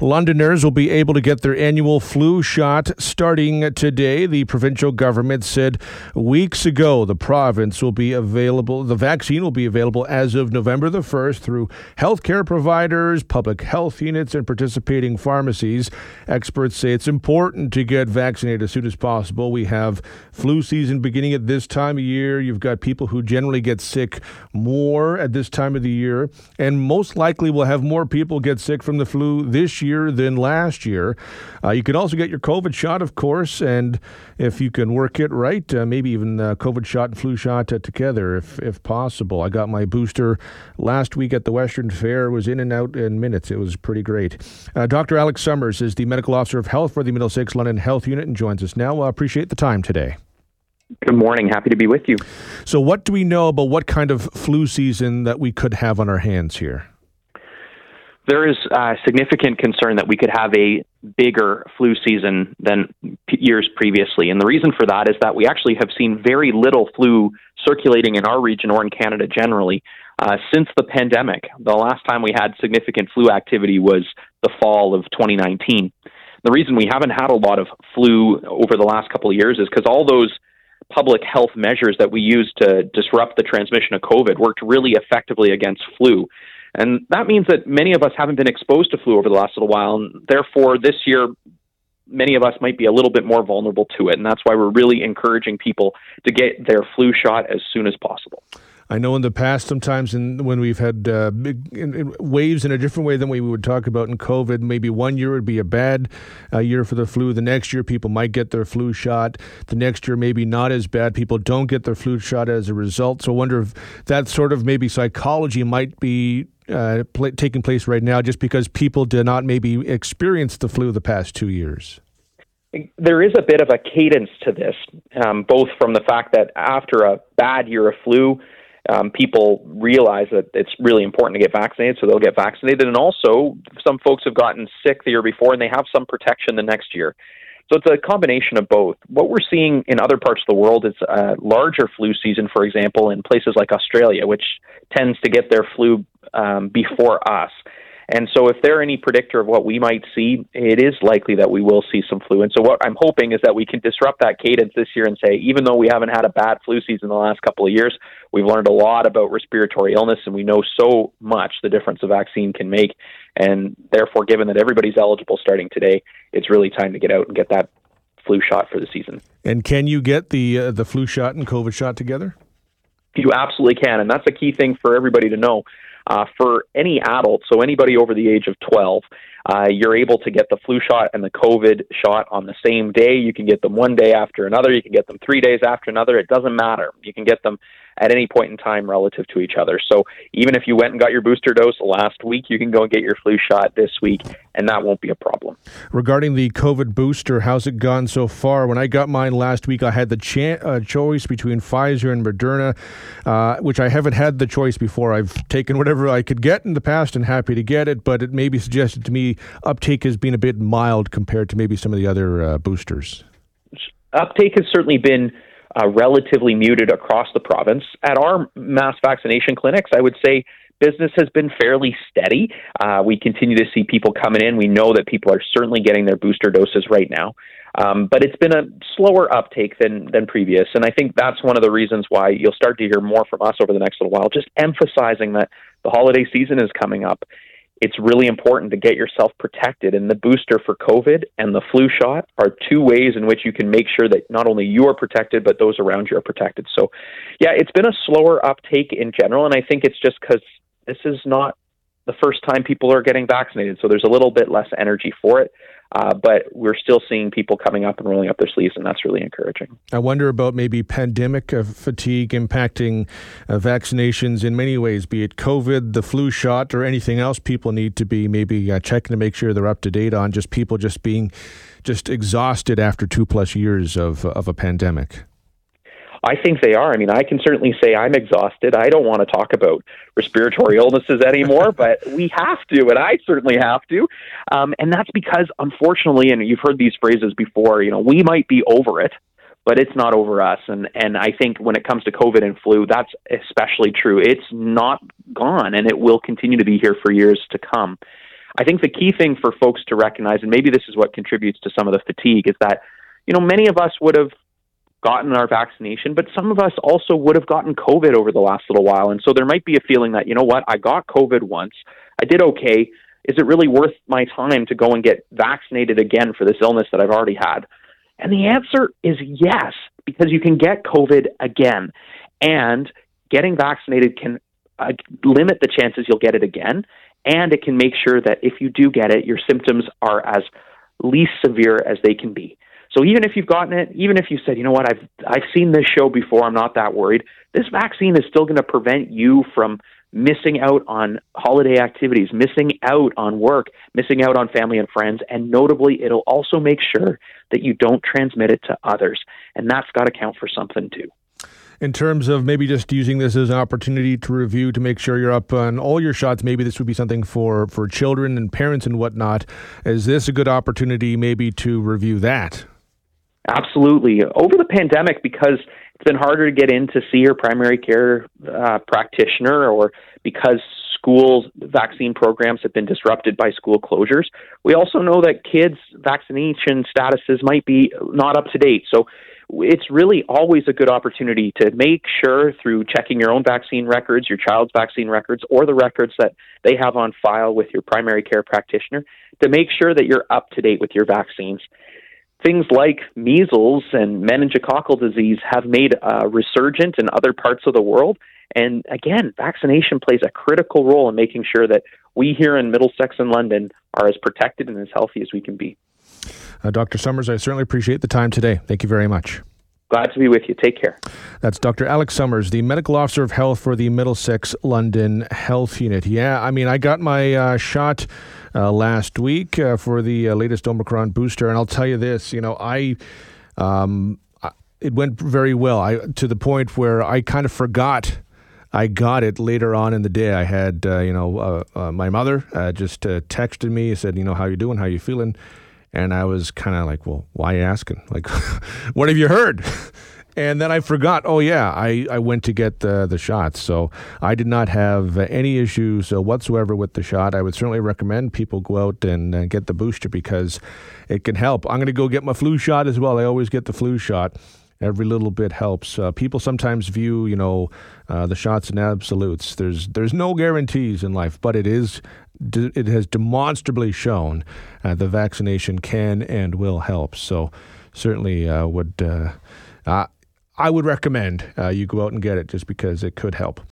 Londoners will be able to get their annual flu shot starting today. The provincial government said weeks ago the province will be available, the vaccine will be available as of November the 1st through healthcare providers, public health units, and participating pharmacies. Experts say it's important to get vaccinated as soon as possible. We have flu season beginning at this time of year. You've got people who generally get sick more at this time of the year, and most likely we'll have more people get sick from the flu this year year than last year. Uh, you can also get your COVID shot, of course, and if you can work it right, uh, maybe even uh, COVID shot and flu shot uh, together if, if possible. I got my booster last week at the Western Fair, was in and out in minutes. It was pretty great. Uh, Dr. Alex Summers is the medical officer of health for the Middlesex London Health Unit and joins us now. I appreciate the time today. Good morning. Happy to be with you. So, what do we know about what kind of flu season that we could have on our hands here? There is a significant concern that we could have a bigger flu season than p- years previously. And the reason for that is that we actually have seen very little flu circulating in our region or in Canada generally uh, since the pandemic. The last time we had significant flu activity was the fall of 2019. The reason we haven't had a lot of flu over the last couple of years is because all those public health measures that we used to disrupt the transmission of COVID worked really effectively against flu. And that means that many of us haven't been exposed to flu over the last little while, and therefore this year many of us might be a little bit more vulnerable to it. And that's why we're really encouraging people to get their flu shot as soon as possible. I know in the past, sometimes in, when we've had uh, big in, in waves in a different way than we would talk about in COVID, maybe one year would be a bad uh, year for the flu. The next year, people might get their flu shot. The next year, maybe not as bad. People don't get their flu shot as a result. So I wonder if that sort of maybe psychology might be uh, pl- taking place right now just because people did not maybe experience the flu the past two years? There is a bit of a cadence to this, um, both from the fact that after a bad year of flu, um, people realize that it's really important to get vaccinated, so they'll get vaccinated. And also, some folks have gotten sick the year before and they have some protection the next year. So it's a combination of both. What we're seeing in other parts of the world is a larger flu season, for example, in places like Australia, which tends to get their flu um, before us. And so, if they're any predictor of what we might see, it is likely that we will see some flu. And so, what I'm hoping is that we can disrupt that cadence this year and say, even though we haven't had a bad flu season the last couple of years, we've learned a lot about respiratory illness, and we know so much the difference a vaccine can make. And therefore, given that everybody's eligible starting today, it's really time to get out and get that flu shot for the season. And can you get the uh, the flu shot and COVID shot together? You absolutely can, and that's a key thing for everybody to know. Uh, for any adult, so anybody over the age of 12, uh, you're able to get the flu shot and the COVID shot on the same day. You can get them one day after another. You can get them three days after another. It doesn't matter. You can get them at any point in time relative to each other. So even if you went and got your booster dose last week, you can go and get your flu shot this week, and that won't be a problem. Regarding the COVID booster, how's it gone so far? When I got mine last week, I had the cha- uh, choice between Pfizer and Moderna, uh, which I haven't had the choice before. I've taken whatever I could get in the past and happy to get it, but it may be suggested to me uptake has been a bit mild compared to maybe some of the other uh, boosters. Uptake has certainly been uh, relatively muted across the province. At our mass vaccination clinics, I would say business has been fairly steady. Uh, we continue to see people coming in. We know that people are certainly getting their booster doses right now. Um, but it's been a slower uptake than than previous, and I think that's one of the reasons why you'll start to hear more from us over the next little while. Just emphasizing that the holiday season is coming up, it's really important to get yourself protected. And the booster for COVID and the flu shot are two ways in which you can make sure that not only you are protected, but those around you are protected. So, yeah, it's been a slower uptake in general. And I think it's just because this is not the first time people are getting vaccinated. So there's a little bit less energy for it. Uh, but we're still seeing people coming up and rolling up their sleeves, and that's really encouraging. I wonder about maybe pandemic uh, fatigue impacting uh, vaccinations in many ways, be it COVID, the flu shot, or anything else people need to be maybe uh, checking to make sure they're up to date on, just people just being just exhausted after two plus years of, of a pandemic. I think they are. I mean, I can certainly say I'm exhausted. I don't want to talk about respiratory illnesses anymore, but we have to, and I certainly have to. Um, and that's because, unfortunately, and you've heard these phrases before, you know, we might be over it, but it's not over us. And and I think when it comes to COVID and flu, that's especially true. It's not gone, and it will continue to be here for years to come. I think the key thing for folks to recognize, and maybe this is what contributes to some of the fatigue, is that you know many of us would have gotten our vaccination, but some of us also would have gotten COVID over the last little while, and so there might be a feeling that you know what, I got COVID once, I did okay. Is it really worth my time to go and get vaccinated again for this illness that I've already had? And the answer is yes, because you can get COVID again. And getting vaccinated can uh, limit the chances you'll get it again. And it can make sure that if you do get it, your symptoms are as least severe as they can be. So even if you've gotten it, even if you said, you know what, I've I've seen this show before, I'm not that worried. This vaccine is still going to prevent you from missing out on holiday activities, missing out on work, missing out on family and friends, and notably, it'll also make sure that you don't transmit it to others. And that's got to count for something too. In terms of maybe just using this as an opportunity to review to make sure you're up on all your shots, maybe this would be something for, for children and parents and whatnot. Is this a good opportunity maybe to review that? Absolutely. Over the pandemic, because it's been harder to get in to see your primary care uh, practitioner or because schools vaccine programs have been disrupted by school closures. We also know that kids' vaccination statuses might be not up to date. So it's really always a good opportunity to make sure through checking your own vaccine records, your child's vaccine records, or the records that they have on file with your primary care practitioner to make sure that you're up to date with your vaccines things like measles and meningococcal disease have made a resurgent in other parts of the world. And again, vaccination plays a critical role in making sure that we here in Middlesex and London are as protected and as healthy as we can be. Uh, Dr. Summers, I certainly appreciate the time today. Thank you very much. Glad to be with you. Take care. That's Dr. Alex Summers, the medical officer of health for the Middlesex London Health Unit. Yeah, I mean, I got my uh, shot uh, last week uh, for the uh, latest Omicron booster, and I'll tell you this, you know, I. Um, it went very well. I to the point where I kind of forgot I got it later on in the day. I had, uh, you know, uh, my mother just texted me, said, you know, how you doing? How you feeling? And I was kind of like, well, why are you asking? Like, what have you heard? And then I forgot, oh, yeah, I, I went to get the, the shots. So I did not have any issues uh, whatsoever with the shot. I would certainly recommend people go out and uh, get the booster because it can help. I'm going to go get my flu shot as well. I always get the flu shot every little bit helps. Uh, people sometimes view, you know, uh, the shots in absolutes. There's there's no guarantees in life, but it is it has demonstrably shown uh, the vaccination can and will help. So certainly uh, would uh, I would recommend uh, you go out and get it just because it could help.